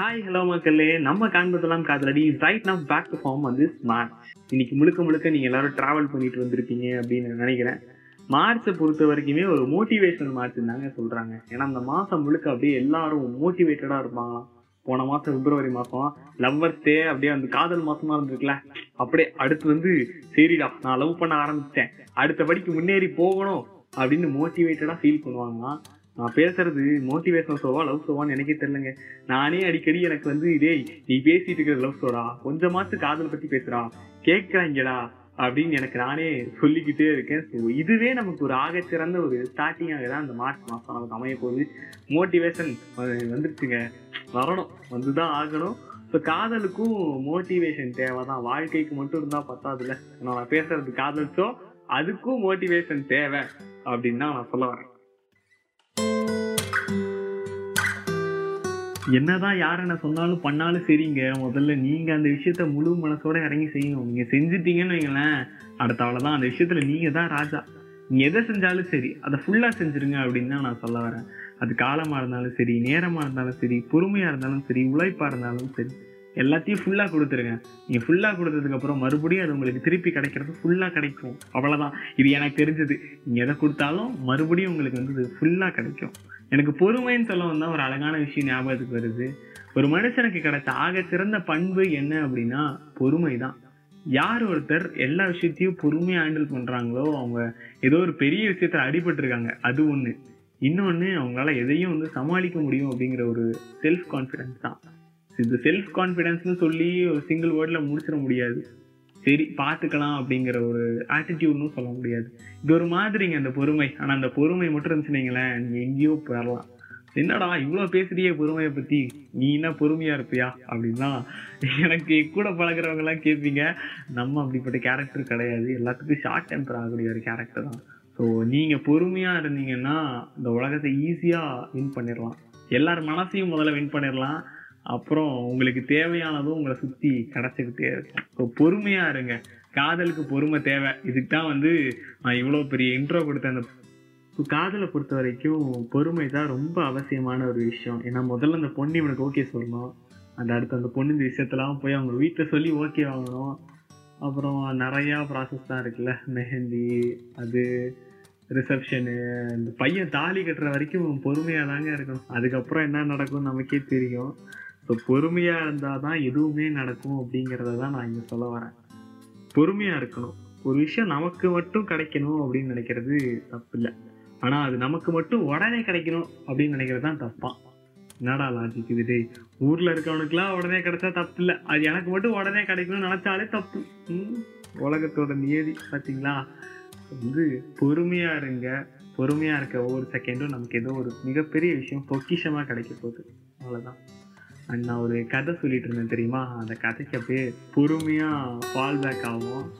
Hi hello மக்களே. நம்ம காண்பதெல்லாம் காதலடி. Right now back to form வந்து ஸ்மார்ட் இன்னைக்கு முழுக்க முழுக்க நீங்கள் எல்லாரும் ட்ராவல் பண்ணிட்டு வந்திருப்பீங்க அப்படின்னு நான் நினைக்கிறேன். மார்ச்சை பொறுத்த வரைக்குமே ஒரு மோட்டிவேஷனல் மார்ச் தாங்க சொல்கிறாங்க ஏன்னா அந்த மாதம் முழுக்க அப்படியே எல்லாரும் மோட்டிவேட்டடாக இருப்பாங்களாம். போன மாதம் பிப்ரவரி மாதம் லவ்வர்ஸ் டே அப்படியே அந்த காதல் மாதமாக இருந்திருக்குல்ல. அப்படியே அடுத்து வந்து சரிடா நான் லவ் பண்ண ஆரம்பிச்சிட்டேன். அடுத்த படிக்கு முன்னேறி போகணும் அப்படின்னு மோட்டிவேட்டடாக ஃபீல் பண்ணுவாங்களாம். நான் பேசுறது மோட்டிவேஷனல் ஷோவா லவ் ஷோவான்னு எனக்கே தெரிலங்க நானே அடிக்கடி எனக்கு வந்து டேய் நீ பேசிட்டு இருக்கிற லவ் ஷோடா கொஞ்சமாச்சு காதலை பத்தி பேசுறா கேட்கறாங்கடா அப்படின்னு எனக்கு நானே சொல்லிக்கிட்டே இருக்கேன். ஸோ இதுவே நமக்கு ஒரு ஆகச்சிறந்த ஒரு ஸ்டார்டிங்காக தான் அந்த மார்ச் மாதம் நமக்கு அமைய போகுது மோட்டிவேஷன் வந்துருச்சுங்க. வரணும். வந்து தான் ஆகணும். ஸோ காதலுக்கும் மோட்டிவேஷன் தேவை தான் வாழ்க்கைக்கு மட்டும் இருந்தால் பத்தாதுல்ல. நான் பேசுறது காதல் அதுக்கும் மோட்டிவேஷன் தேவை. அப்படின்னு தான் நான் சொல்ல வரேன். என்னதான் யார் என்ன சொன்னாலும் பண்ணாலும் சரிங்க. முதல்ல நீங்கள் அந்த விஷயத்த முழு மனசோட இறங்கி செய்யணும். நீங்கள் செஞ்சுட்டீங்கன்னு வைங்களேன் அடுத்த அவ்வளோதான் அந்த விஷயத்துல நீங்கள் தான் ராஜா. நீங்கள் எதை செஞ்சாலும் சரி அதை ஃபுல்லாக செஞ்சிருங்க அப்படின்னு தான் நான் சொல்ல வரேன். அது காலமாக இருந்தாலும் சரி நேரமாக இருந்தாலும் சரி பொறுமையாக இருந்தாலும் சரி உழைப்பாக இருந்தாலும் சரி. எல்லாத்தையும் ஃபுல்லாக கொடுத்துருங்க. நீங்கள் ஃபுல்லாக கொடுத்ததுக்கப்புறம் மறுபடியும் அது உங்களுக்கு திருப்பி கிடைக்கிறது ஃபுல்லாக கிடைக்கும். அவ்வளோதான் இது எனக்கு தெரிஞ்சது. நீங்கள் எதை கொடுத்தாலும் மறுபடியும் உங்களுக்கு வந்து ஃபுல்லாக கிடைக்கும். எனக்கு பொறுமைன்னு சொல்ல வந்தால் ஒரு அழகான விஷயம் ஞாபகத்துக்கு வருது. ஒரு மனுஷனுக்கு கிடைச்ச ஆக சிறந்த பண்பு என்ன அப்படின்னா பொறுமை தான் யார் ஒருத்தர் எல்லா விஷயத்தையும் பொறுமையாக ஹேண்டில் பண்ணுறாங்களோ அவங்க ஏதோ ஒரு பெரிய விஷயத்தில் அடிபட்டிருக்காங்க. அது ஒன்று இன்னொன்று அவங்களால எதையும் வந்து சமாளிக்க முடியும் அப்படிங்கிற ஒரு செல்ஃப் கான்ஃபிடென்ஸ் தான். இந்த செல்ஃப் கான்ஃபிடன்ஸ்னு சொல்லி ஒரு சிங்கிள் வேர்டில் முடிச்சிட முடியாது. சரி பார்த்துக்கலாம் அப்படிங்கிற ஒரு ஆட்டிடியூட்னு சொல்ல முடியாது. இது ஒரு மாதிரிங்க அந்த பொறுமை. ஆனால் அந்த பொறுமை மட்டும் இருந்துச்சுனீங்களேன் நீங்கள் எங்கேயோ போயிடலாம் என்னடா இவ்வளோ பேசுறியே பொறுமையை பற்றி நீ என்ன பொறுமையாக இருப்பியா? அப்படின்னா எனக்கு கூட பழகுறவங்க எல்லாம் கேட்பீங்க நம்ம அப்படிப்பட்ட கேரக்டர் கிடையாது. எல்லாத்துக்கும் ஷார்ட் டெம்பர் ஆகக்கூடிய ஒரு கேரக்டர் தான். ஸோ நீங்கள் பொறுமையாக இருந்தீங்கன்னா இந்த உலகத்தை ஈஸியாக வின் பண்ணிடலாம் எல்லார் மனசையும் முதல்ல வின் பண்ணிடலாம் அப்புறம் உங்களுக்கு தேவையானதும் உங்களை சுற்றி கிடச்சிக்கிட்டே இருக்கும். ஸோ பொறுமையாக இருங்க. காதலுக்கு பொறுமை தேவை. இதுக்கு தான் வந்து நான் இவ்வளோ பெரிய இன்ட்ரோ கொடுத்தேன். அந்த காதலை பொறுத்த வரைக்கும் பொறுமை தான் ரொம்ப அவசியமான ஒரு விஷயம். ஏன்னா முதல்ல அந்த பொண்ணு இவனுக்கு ஓகே சொல்லணும். அந்த அடுத்து அந்த பொண்ணு இந்த விஷயத்தெல்லாம் போய் அவங்க வீட்டில் சொல்லி ஓகே வாங்கணும். அப்புறம் நிறையா ப்ராசஸ் தான் இருக்குல்ல. மெஹந்தி அது ரிசப்ஷனு இந்த பையன் தாலி கட்டுற வரைக்கும் பொறுமையாக தாங்க இருக்கணும். அதுக்கப்புறம் என்ன நடக்கும் நமக்கே தெரியும். ஸோ பொறுமையாக இருந்தால் தான் எதுவுமே நடக்கும் அப்படிங்கிறத தான் நான் இங்கே சொல்ல வரேன். பொறுமையாக இருக்கணும். ஒரு விஷயம் நமக்கு மட்டும் கிடைக்கணும் அப்படின்னு நினைக்கிறது தப்பு இல்லை ஆனால் அது நமக்கு மட்டும் உடனே கிடைக்கணும் அப்படின்னு நினைக்கிறது தான் தப்பான் என்னடா லாஜிக் இது டேய்? ஊரில் இருக்கவனுக்குலாம் உடனே கிடைச்சா தப்பு இல்லை அது எனக்கு மட்டும் உடனே கிடைக்கணும்னு நினைச்சாலே தப்பு. உலகத்தோட நியதி பார்த்தீங்களா வந்து பொறுமையாக இருங்க. பொறுமையா இருக்க ஒவ்வொரு செகண்டும் நமக்கு ஏதோ ஒரு மிகப்பெரிய விஷயம் பொக்கிஷமா கிடைக்க போகுது. அவ்வளோதான் அண்ட் நான் ஒரு கதை சொல்லிட்டு இருந்தேன் தெரியுமா? அந்த கதைக்கு அப்படியே பொறுமையா ஃபால் பேக் ஆகும்.